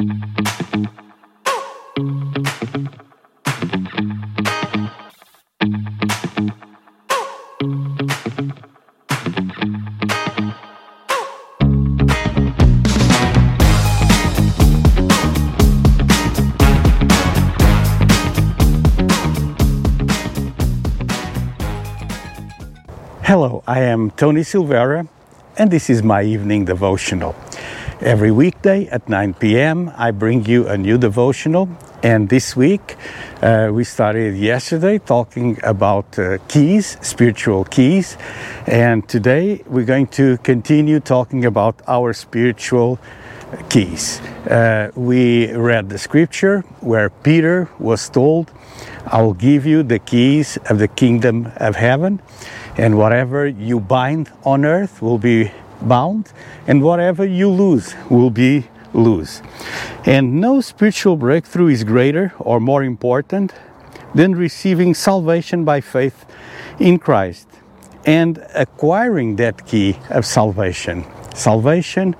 Hello, I am Tony Silvera, and this is my evening devotional. Every weekday at 9 p.m., I bring you a new devotional, and this week uh, we started yesterday talking about uh, keys, spiritual keys, and today we're going to continue talking about our spiritual keys. Uh, we read the scripture where Peter was told, I will give you the keys of the kingdom of heaven and whatever you bind on earth will be bound, and whatever you lose will be loose. And no spiritual breakthrough is greater or more important than receiving salvation by faith in Christ and acquiring that key of salvation. Salvation,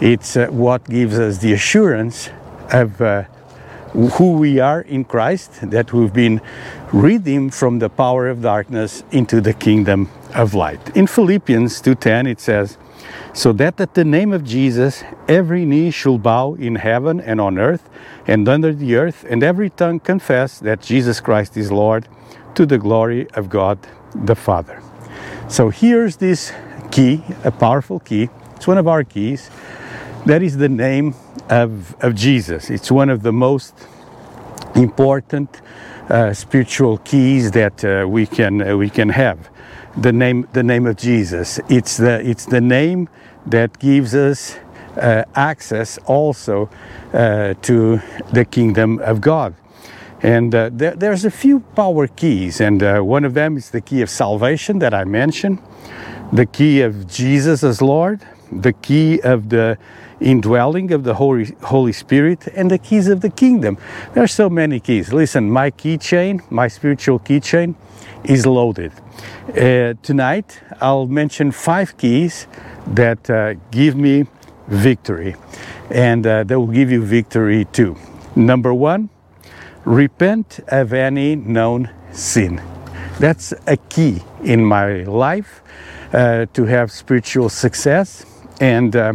it's uh, what gives us the assurance of uh, who we are in Christ, that we've been redeemed from the power of darkness into the kingdom of light. In Philippians 2:10 it says, "So that at the name of Jesus every knee should bow in heaven and on earth and under the earth, and every tongue confess that Jesus Christ is Lord, to the glory of God the Father." So here's this key, a powerful key. It's one of our keys. That is the name of, of Jesus. It's one of the most important uh, spiritual keys that uh, we can uh, we can have. The name the name of Jesus. It's the it's the name that gives us uh, access also uh, to the kingdom of God. And uh, there, there's a few power keys, and one of them is the key of salvation that I mentioned, the key of Jesus as Lord, the key of the indwelling of the Holy, Holy Spirit, and the keys of the kingdom. There are so many keys. Listen, my keychain, my spiritual keychain, is loaded. Uh, tonight, I'll mention five keys that uh, give me victory, and uh, that will give you victory too. Number one, repent of any known sin. That's a key in my life uh, to have spiritual success. And uh,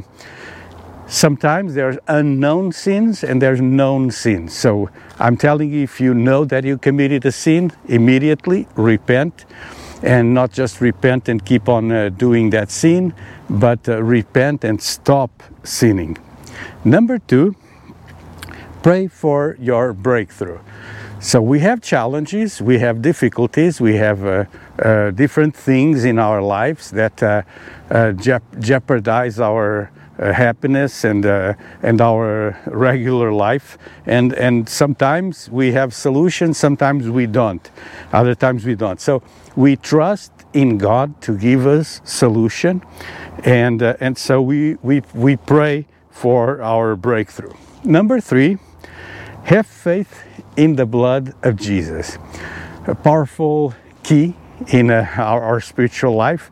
sometimes there's unknown sins and there's known sins. So I'm telling you, if you know that you committed a sin, immediately repent. And not just repent and keep on uh, doing that sin, but uh, repent and stop sinning. Number two, pray for your breakthrough. So we have challenges, we have difficulties, we have uh, uh, different things in our lives that uh, uh jeopardize our uh, happiness and uh, and our regular life. And and sometimes we have solutions sometimes we don't. Other times we don't. So we trust in God to give us solution. And uh, and so we we we pray for our breakthrough. Number 3 have faith in the blood of Jesus. A powerful key in uh, our, our spiritual life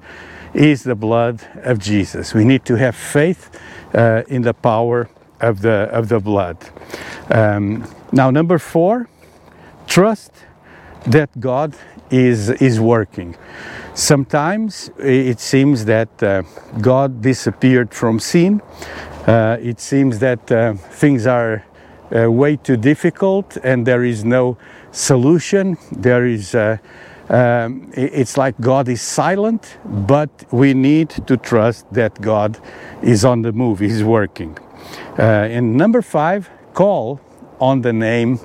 is the blood of Jesus. We need to have faith uh, in the power of the, of the blood. Um, now, number four, trust that God is, is working. Sometimes it seems that uh, God disappeared from scene. Uh, it seems that uh, things are uh, way too difficult and there is no solution. There is uh, um, it's like God is silent, but we need to trust that God is on the move, He's working. Uh, and number five, call on the name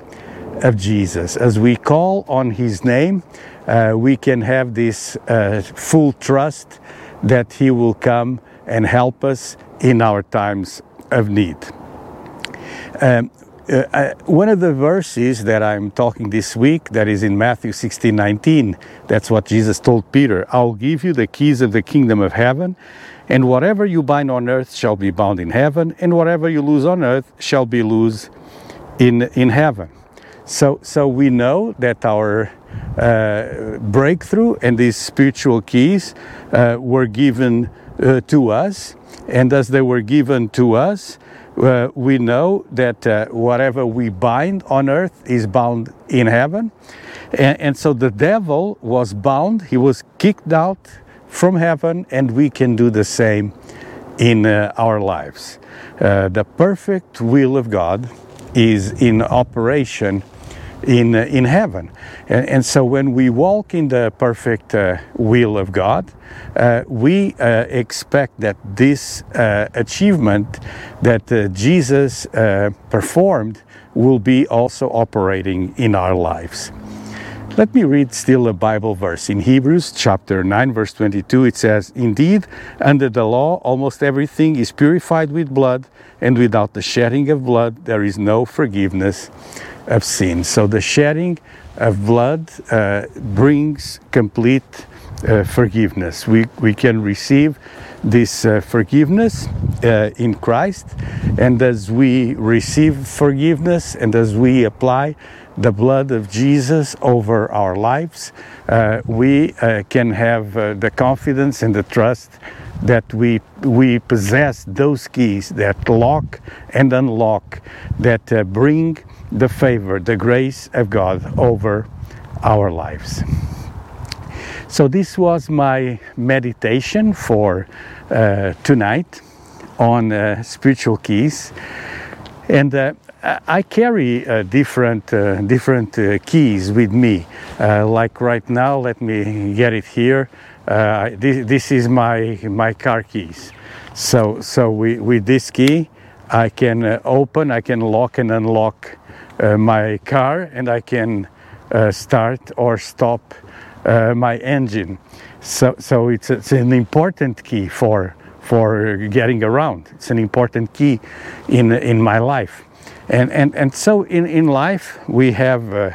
of Jesus. As we call on His name, uh, we can have this uh, full trust that He will come and help us in our times of need. Um, uh, uh, one of the verses that I'm talking this week that is in Matthew 16 19, that's what Jesus told Peter I'll give you the keys of the kingdom of heaven, and whatever you bind on earth shall be bound in heaven, and whatever you lose on earth shall be loose in, in heaven. So, so we know that our uh, breakthrough and these spiritual keys uh, were given uh, to us, and as they were given to us, uh, we know that uh, whatever we bind on earth is bound in heaven. And, and, so the devil was bound, he was kicked out from heaven, and we can do the same in uh, our lives. Uh, the perfect will of God is in operation in, uh, in heaven. And, and, so when we walk in the perfect uh, will of God, uh, we uh, expect that this uh, achievement that uh, Jesus performed will be also operating in our lives. Let me read still a Bible verse. In Hebrews chapter 9, verse 22, it says, Indeed, under the law, almost everything is purified with blood, and without the shedding of blood, there is no forgiveness of sin. So the shedding of blood uh, brings complete uh, forgiveness. We, we can receive this uh, forgiveness uh, in Christ, and as we receive forgiveness and as we apply the blood of Jesus over our lives, uh, we uh, can have the confidence and the trust that we, we possess those keys that lock and unlock, that uh, bring the favor, the grace of God over our lives. So, this was my meditation for uh, tonight on uh, spiritual keys. And uh, I carry uh, different uh, different uh, keys with me. Like right now, let me get it here. This, this is my my car keys. So so we, with this key, I can open, I can lock and unlock my car, and I can start or stop my engine. So so it's, it's an important key for for getting around. It's an important key in in my life. And, and, and so in, in life, we have uh,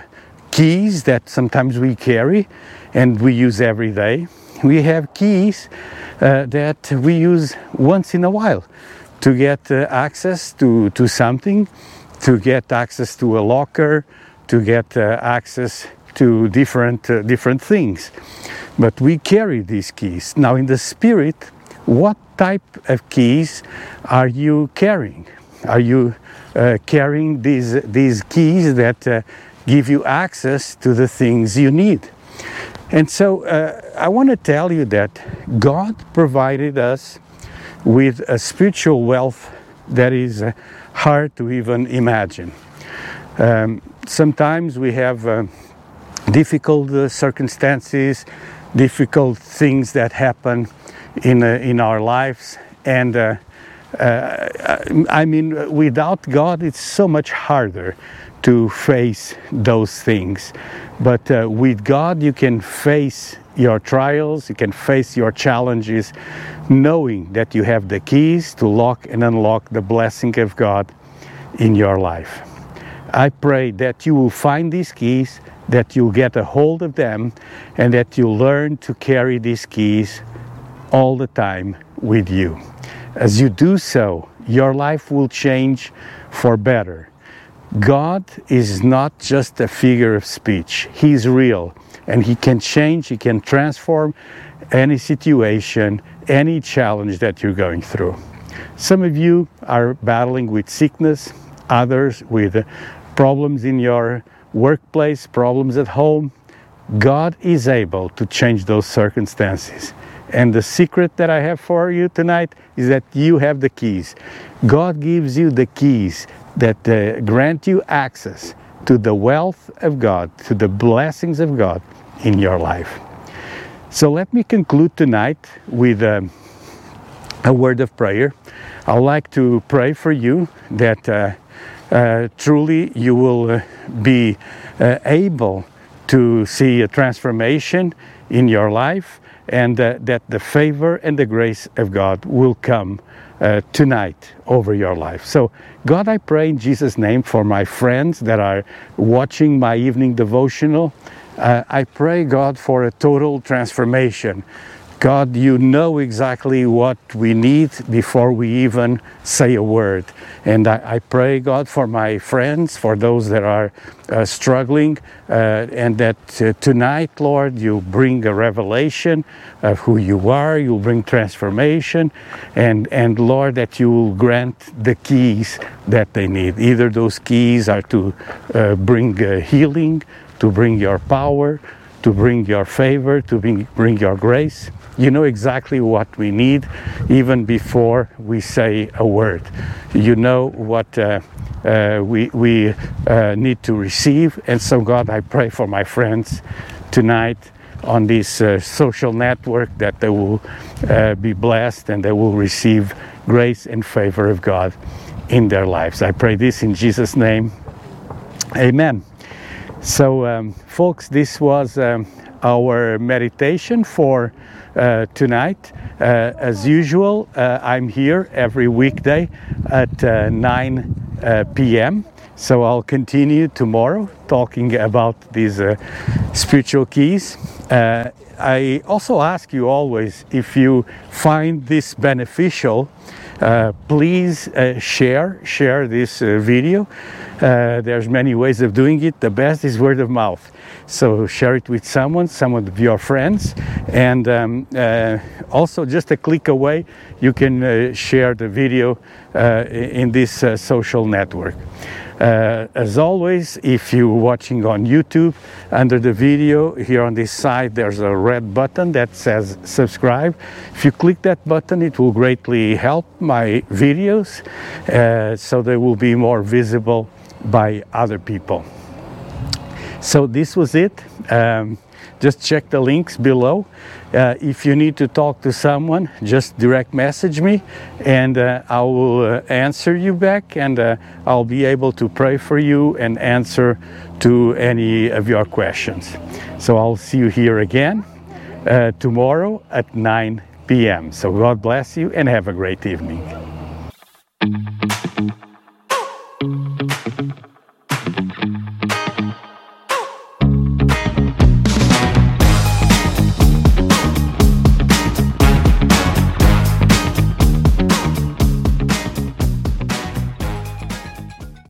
keys that sometimes we carry and we use every day. We have keys uh, that we use once in a while to get uh, access to, to something, to get access to a locker, to get uh, access to different, uh, different things. But we carry these keys. Now, in the spirit, what type of keys are you carrying? Are you uh, carrying these, these keys that uh, give you access to the things you need. And so uh, I want to tell you that God provided us with a spiritual wealth that is uh, hard to even imagine. Um, sometimes we have uh, difficult uh, circumstances, difficult things that happen in, in our lives, and uh, I mean, without God, it's so much harder to face those things. But uh, with God, you can face your trials, you can face your challenges, knowing that you have the keys to lock and unlock the blessing of God in your life. I pray that you will find these keys, that you'll get a hold of them, and that you'll learn to carry these keys all the time with you. As you do so, your life will change for better. God is not just a figure of speech, He's real and He can change, He can transform any situation, any challenge that you're going through. Some of you are battling with sickness, others with problems in your workplace, problems at home. God is able to change those circumstances. And the secret that I have for you tonight is that you have the keys. God gives you the keys that uh, grant you access to the wealth of God, to the blessings of God in your life. So let me conclude tonight with um, a word of prayer. I'd like to pray for you that uh, uh, truly you will uh, be uh, able to see a transformation in your life and uh, that the favor and the grace of God will come uh, tonight over your life. So, God, I pray in Jesus' name for my friends that are watching my evening devotional. Uh, I pray, God, for a total transformation God, you know exactly what we need before we even say a word. And I, I pray, God, for my friends, for those that are uh, struggling, uh, and that uh, tonight, Lord, you bring a revelation of who you are, you'll bring transformation, and, and Lord, that you will grant the keys that they need. Either those keys are to uh, bring uh, healing, to bring your power, to bring your favor, to bring, bring your grace. You know exactly what we need even before we say a word. You know what uh, uh, we, we uh, need to receive. And so, God, I pray for my friends tonight on this uh, social network that they will uh, be blessed and they will receive grace and favor of God in their lives. I pray this in Jesus' name. Amen. So, um, folks, this was um, our meditation for uh, tonight. Uh, as usual, uh, I'm here every weekday at uh, 9 uh, p.m. So I'll continue tomorrow talking about these spiritual keys. I also ask you always if you find this beneficial, please share share this video. There's many ways of doing it. The best is word of mouth. So share it with someone, some of your friends, and um, uh, also just a click away, you can uh, share the video uh, in this uh, social network. Uh, as always, if you're watching on YouTube, under the video here on this side, there's a red button that says subscribe. If you click that button, it will greatly help my videos uh, so they will be more visible by other people. So this was it. Um, just check the links below. Uh, if you need to talk to someone, just direct message me and uh, I will uh, answer you back and uh, I'll be able to pray for you and answer to any of your questions. So I'll see you here again uh, tomorrow at 9 p.m. So God bless you and have a great evening.